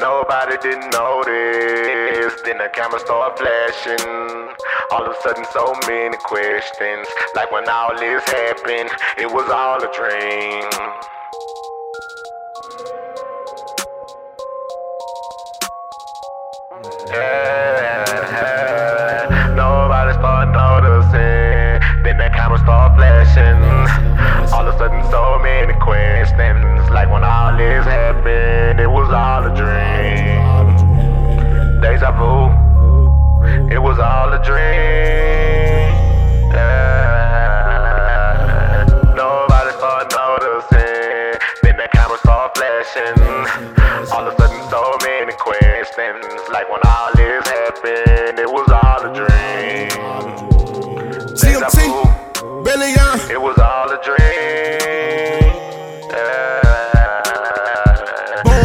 Nobody didn't notice. Then the camera started flashing. All of a sudden, so many questions. Like when all this happened, it was all a dream. Yeah, nobody started noticing. Then the camera started flashing. Deja vu, it was all a dream. Yeah. Nobody started noticing. Then the camera started flashing. All of a sudden, so many questions. Like when all this happened, it was all a dream. GMT, vu, Young. it was all a dream. Yeah.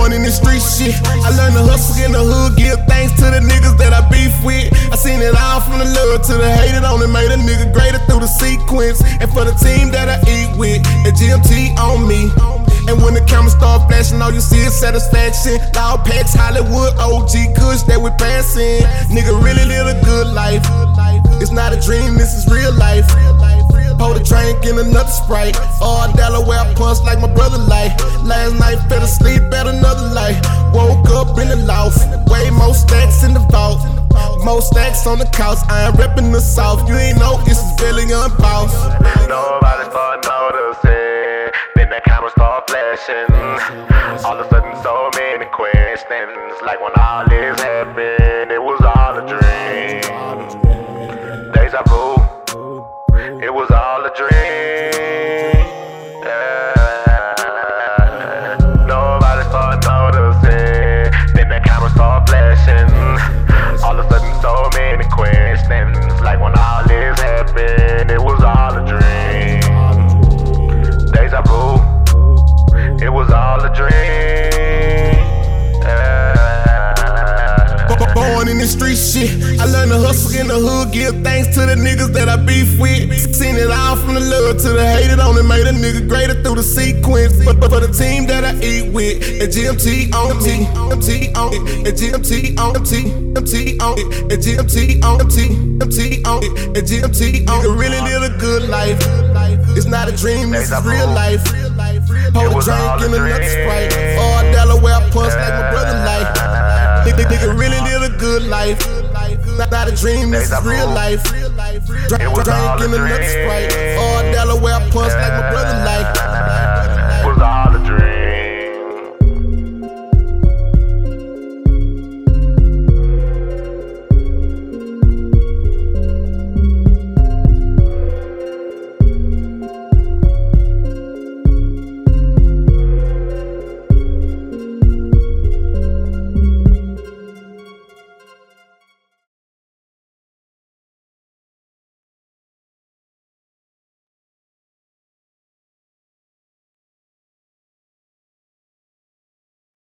In the street shit. I learned to hustle in the hood, give thanks to the niggas that I beef with. I seen it all from the love to the hated it only made a nigga greater through the sequence. And for the team that I eat with, and GMT on me. And when the cameras start flashing, all you see is satisfaction. Loud packs, Hollywood, OG Kush that we passing. Nigga really live a good life. It's not a dream, this is real life. Drink in another sprite. All Delaware punch like my brother like. Last night fell asleep at another light. Woke up in the loft. Way more stacks in the vault. More stacks on the couch. I ain't reppin' the south. You ain't know this is Young Boss. Nobody started noticing. Then the camera started flashing. All of a sudden, so many questions. Like when all this happened, it was all a dream. Deja vu, it was all a dream. Yeah. Born in the street shit. I learned to hustle in the hood, give thanks to the niggas that I beef with. Seen it all from the love to the hated on it, made a nigga greater through the sequence. But, but for the team that I eat with, and GMT on me, GMT on it, and GMT on it, GMT on it, and GMT on it, GMT on it, and GMT on it. Really live a good life. It's not a dream, this is real life. Pour the all drink a in another sprite. Good life. Not, a dream, this is real life. Drink, It was all drink a in another sprite. All Delaware punch like my brother like.